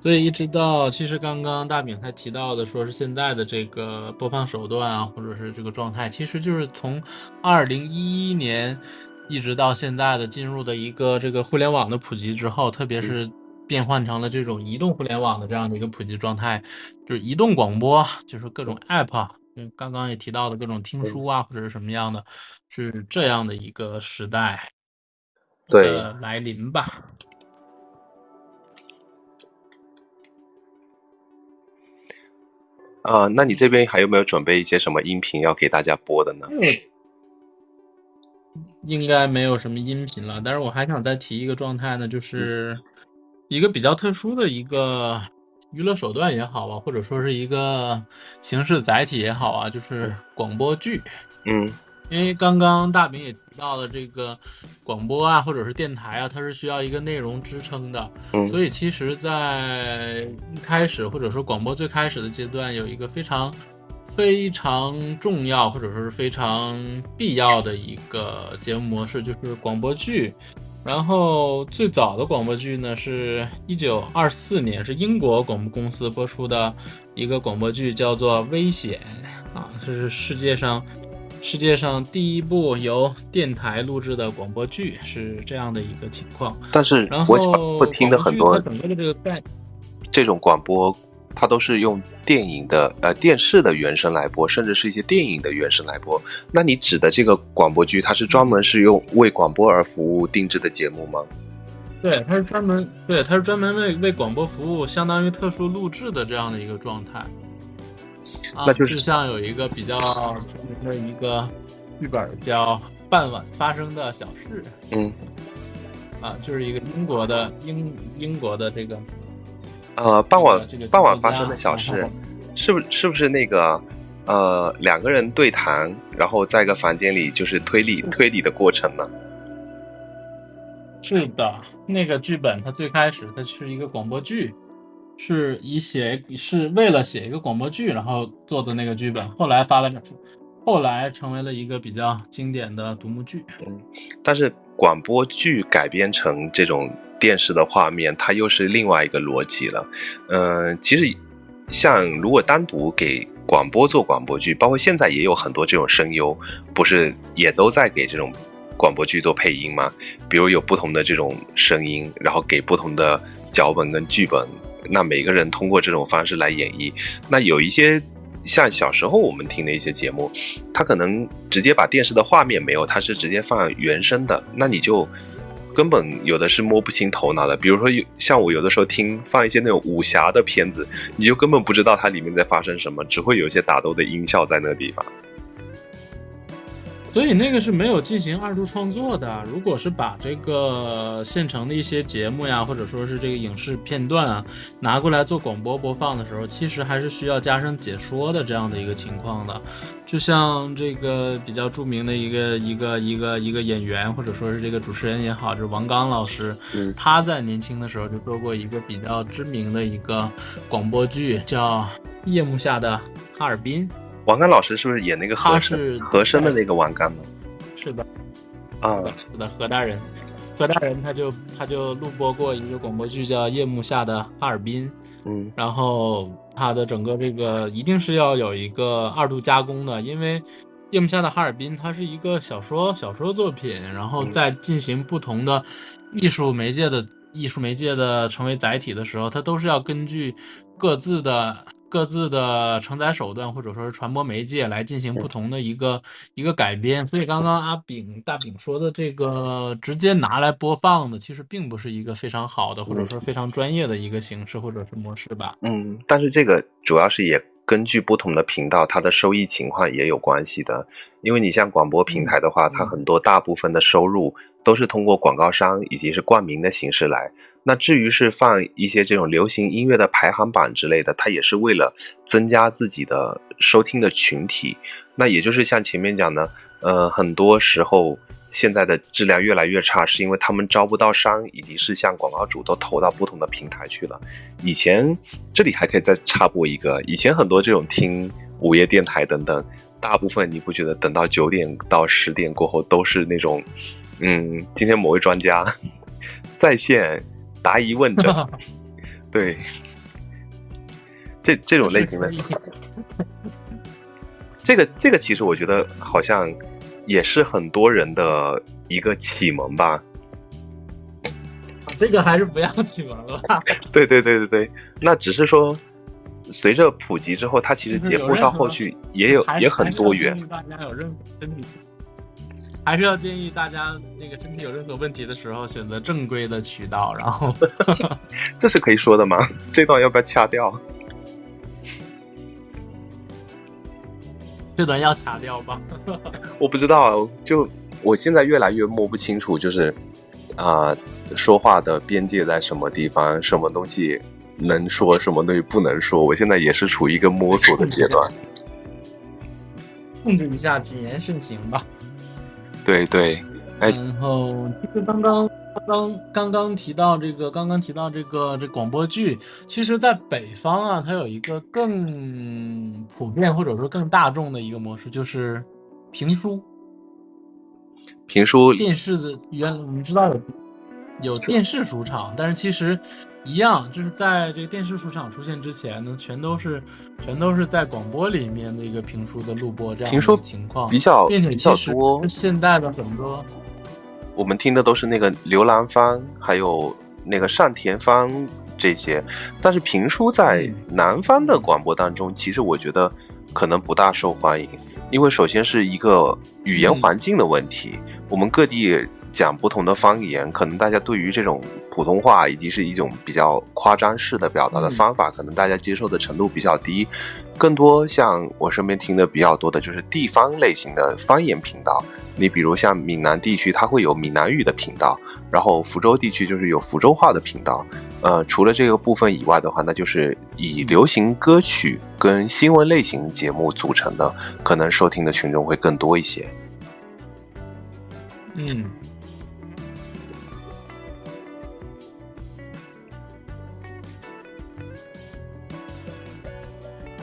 所以一直到其实刚刚大饼他提到的，说是现在的这个播放手段啊，或者是这个状态，其实就是从二零一一年一直到现在的进入的一个这个互联网的普及之后，特别是变换成了这种移动互联网的这样的一个普及状态，就是移动广播，就是各种 app 啊。嗯，刚刚也提到的各种听书啊，或者是什么样的，是这样的一个时代。对的来临吧。啊、那你这边还有没有准备一些什么音频要给大家播的呢？应该没有什么音频了，但是我还想再提一个状态呢，就是一个比较特殊的一个娱乐手段也好啊，或者说是一个形式载体也好啊，就是广播剧。嗯因为刚刚大饼也提到了这个广播啊，或者是电台啊，它是需要一个内容支撑的，嗯所以其实，在一开始或者说广播最开始的阶段，有一个非常非常重要或者说是非常必要的一个节目模式，就是广播剧。然后最早的广播剧呢，是一九二四年，是英国广播公司播出的一个广播剧，叫做《危险》啊，这是世界上世界上第一部由电台录制的广播剧是这样的一个情况。但是然后会听的很多整个的这个概这种广播，它都是用电影的呃电视的原声来播，甚至是一些电影的原声来播。那你指的这个广播剧，它是专门是用为广播而服务定制的节目吗？对，它是专门对，它是专门为为广播服务，相当于特殊录制的这样的一个状态。啊，那就是像有一个比较著名的一个剧本叫《傍晚发生的小事嗯，》啊，就是一个英国的英英国的这个呃，傍晚这个傍晚发生的小事，是不是是不是那个呃两个人对谈，然后在一个房间里就是推理推理的过程呢？是的，那个剧本它最开始它是一个广播剧，是以写是为了写一个广播剧，然后做的那个剧本，后来发了，后来成为了一个比较经典的独幕剧。但是广播剧改编成这种电视的画面，它又是另外一个逻辑了。嗯、其实像如果单独给广播做广播剧，包括现在也有很多这种声优，不是也都在给这种广播剧做配音吗？比如有不同的这种声音，然后给不同的脚本跟剧本，那每个人通过这种方式来演绎。那有一些像小时候我们听的一些节目，它可能直接把电视的画面没有，它是直接放原声的，那你就根本有的是摸不清头脑的。比如说像我有的时候听放一些那种武侠的片子，你就根本不知道它里面在发生什么，只会有一些打斗的音效在那个地方。所以那个是没有进行二度创作的。如果是把这个现成的一些节目呀，或者说是这个影视片段啊，拿过来做广播播放的时候，其实还是需要加上解说的这样的一个情况的。就像这个比较著名的一个一个一个一个演员，或者说是这个主持人也好，就是王刚老师，嗯他在年轻的时候就做过一个比较知名的一个广播剧，叫《夜幕下的哈尔滨》。王刚老师是不是演那个和他声是和声的那个王刚呢？是的。啊，是的，何大人，何大人他就他就录播过一个广播剧叫《夜幕下的哈尔滨》，嗯然后他的整个这个一定是要有一个二度加工的，因为《夜幕下的哈尔滨》它是一个小说小说作品，然后嗯再进行不同的艺术媒介的艺术媒介的成为载体的时候，它都是要根据各自的。各自的承载手段或者说是传播媒介来进行不同的一个一个改编，所以刚刚阿炳大炳说的这个直接拿来播放的，其实并不是一个非常好的或者说非常专业的一个形式或者是模式吧。嗯，但是这个主要是也根据不同的频道，它的收益情况也有关系的。因为你像广播平台的话，它很多大部分的收入都是通过广告商以及是冠名的形式来。那至于是放一些这种流行音乐的排行榜之类的，它也是为了增加自己的收听的群体。那也就是像前面讲的，呃，很多时候现在的质量越来越差，是因为他们招不到商，以及是像广告主都投到不同的平台去了。以前这里还可以再插播一个，以前很多这种听午夜电台等等，大部分你不觉得等到九点到十点过后都是那种，嗯，今天某位专家 (laughs) 在线答疑问诊，(laughs) 对，这这种类型的 (laughs) 这个这个其实我觉得好像也是很多人的一个启蒙吧。这个还是不要启蒙了吧。(laughs) 对对对对对，那只是说随着普及之后，它其实就是节目到后续也有还也很多元还是要建议大家那个身体有任何问题的时候，选择正规的渠道，然后 (laughs) 这是可以说的吗？(laughs) 这段要不要掐掉？这段要掐掉吧。(laughs) 我不知道，就我现在越来越摸不清楚，就是啊、说话的边界在什么地方，什么东西能说，什么东西不能说。我现在也是处于一个摸索的阶段。控制一下，谨言慎行吧。对对，哎然后其实刚刚刚刚刚刚提到这个，刚刚提到这个这广播剧，其实在北方啊，它有一个更普遍或者说更大众的一个模式，就是评书。评书电视的原我们知道有有电视主场，但是其实一样，就是在这个电视书场出现之前呢，全都是全都是在广播里面的一个评书的录播这样的评书情况，比较并且比较其实多。现在的很多我们听的都是那个刘兰芳，还有那个单田芳这些，但是评书在嗯南方的广播当中，其实我觉得可能不大受欢迎，因为首先是一个语言嗯。环境的问题，我们各地讲不同的方言，可能大家对于这种普通话以及是一种比较夸张式的表达的方法，可能大家接受的程度比较低，更多像我身边听的比较多的就是地方类型的方言频道。你比如像闽南地区，它会有闽南语的频道，然后福州地区就是有福州话的频道。呃，除了这个部分以外的话，那就是以流行歌曲跟新闻类型节目组成的，可能收听的群众会更多一些。嗯。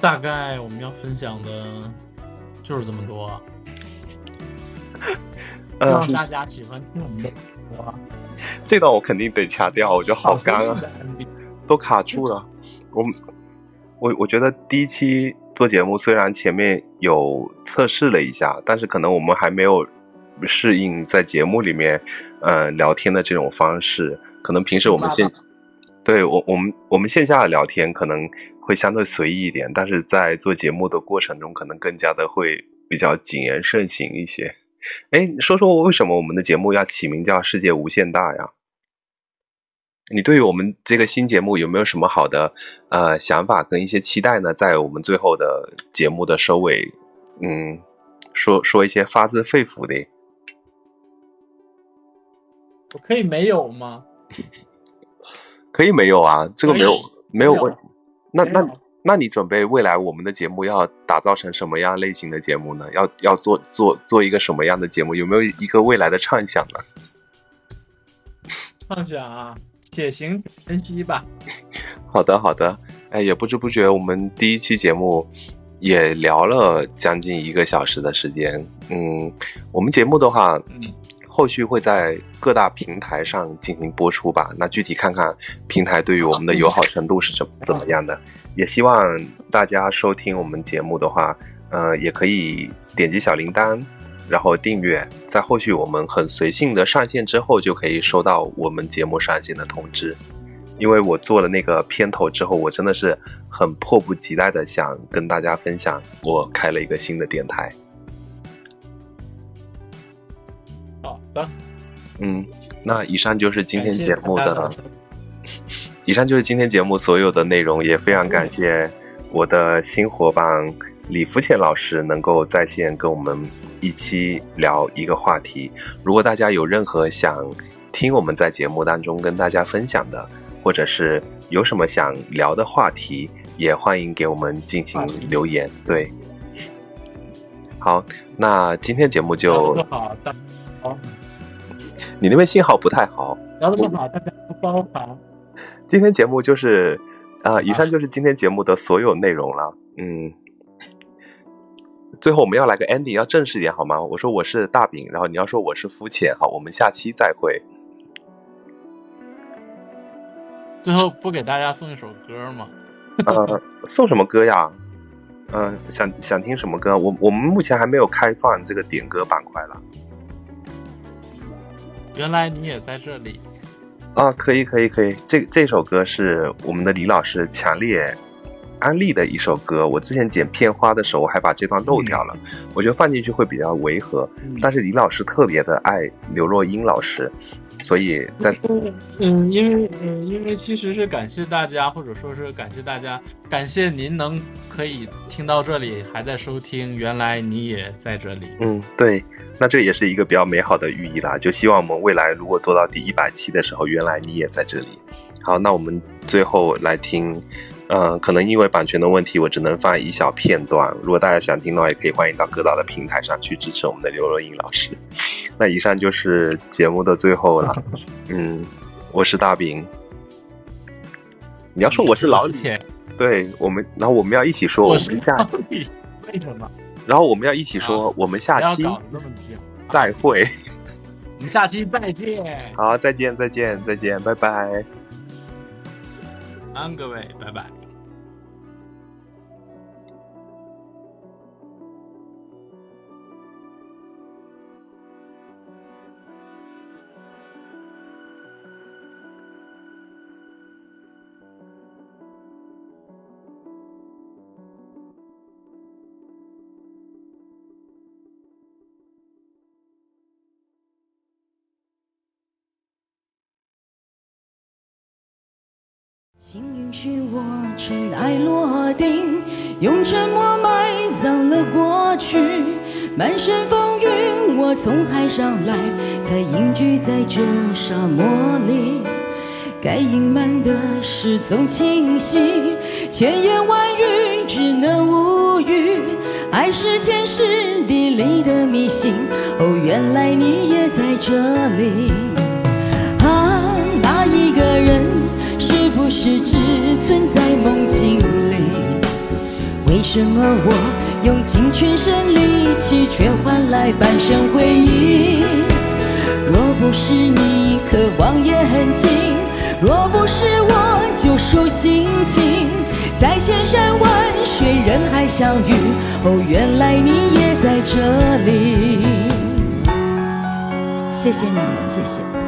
大概我们要分享的就是这么多啊，希望嗯，大家喜欢听我们的播啊。这段我肯定得掐掉，我觉得好干啊。都卡住了。我我我觉得第一期做节目，虽然前面有测试了一下，但是可能我们还没有适应在节目里面呃聊天的这种方式。可能平时我们线对我我们我们线下的聊天可能会相对随意一点，但是在做节目的过程中，可能更加的会比较谨言慎行一些。哎，说说为什么我们的节目要起名叫“世界无限大”呀？你对于我们这个新节目有没有什么好的呃想法跟一些期待呢？在我们最后的节目的收尾，嗯，说说一些发自肺腑的。我可以没有吗？可以没有啊，这个没有没有问。那那那你准备未来我们的节目要打造成什么样类型的节目呢？要要做做做一个什么样的节目？有没有一个未来的畅想呢？(laughs) 畅想啊，且行且珍惜吧。好的，好的。哎，也不知不觉，我们第一期节目也聊了将近一个小时的时间。嗯，我们节目的话，嗯，后续会在各大平台上进行播出吧。那具体看看平台对于我们的友好程度是怎怎么样的。也希望大家收听我们节目的话，呃，也可以点击小铃铛，然后订阅。在后续我们很随性的上线之后，就可以收到我们节目上线的通知。因为我做了那个片头之后，我真的是很迫不及待的想跟大家分享，我开了一个新的电台。的，嗯，那以上就是今天节目的 (laughs) 以上就是今天节目所有的内容，也非常感谢我的新伙伴李福浅老师能够在线跟我们一起聊一个话题。如果大家有任何想听我们在节目当中跟大家分享的，或者是有什么想聊的话题，也欢迎给我们进行留言。对，好，那今天节目就好，的好你那边信号不太好，聊得不好，大家不包涵。今天节目就是，啊、以上就是今天节目的所有内容了。嗯，最后我们要来个 ending，要正式一点好吗？我说我是大饼，然后你要说我是肤浅，好，我们下期再会。最后不给大家送一首歌吗？呃，送什么歌呀？嗯、想想听什么歌？我我们目前还没有开放这个点歌板块了。原来你也在这里。啊，可以可以可以，这这首歌是我们的李老师强烈安利的一首歌。我之前剪片花的时候我还把这段漏掉了，我觉得放进去会比较违和。但是李老师特别的爱刘若英老师，所以在嗯，因为嗯，因为其实是感谢大家，或者说是感谢大家，感谢您能可以听到这里，还在收听。原来你也在这里。嗯对，那这也是一个比较美好的寓意啦。就希望我们未来如果做到第一百期的时候，原来你也在这里。好，那我们最后来听。嗯、可能因为版权的问题，我只能放一小片段。如果大家想听的话，也可以欢迎到各大的平台上去支持我们的刘若英老师。(laughs) 那以上就是节目的最后了。(laughs) 嗯，我是大饼。你要说我是老李，对我们，然后我们要一起说，我们下，为什么？然后我们要一起说，我们下期。再会。(laughs) 我们下期再见。好，再见，再见，再见，拜拜。安，各位，拜拜。许我尘埃落定，用沉默埋葬了过去。满身风雨，我从海上来，才隐居在这沙漠里。该隐瞒的事总清晰，千言万语只能无语。爱是天时地利的迷信，哦，原来你也在这里。啊，那一个人是只存在梦境里？为什么我用尽全身力气，却换来半生回忆？若不是你渴望眼睛，若不是我救赎心情，在千山万水人海相遇，哦，原来你也在这里。谢谢你们，谢谢。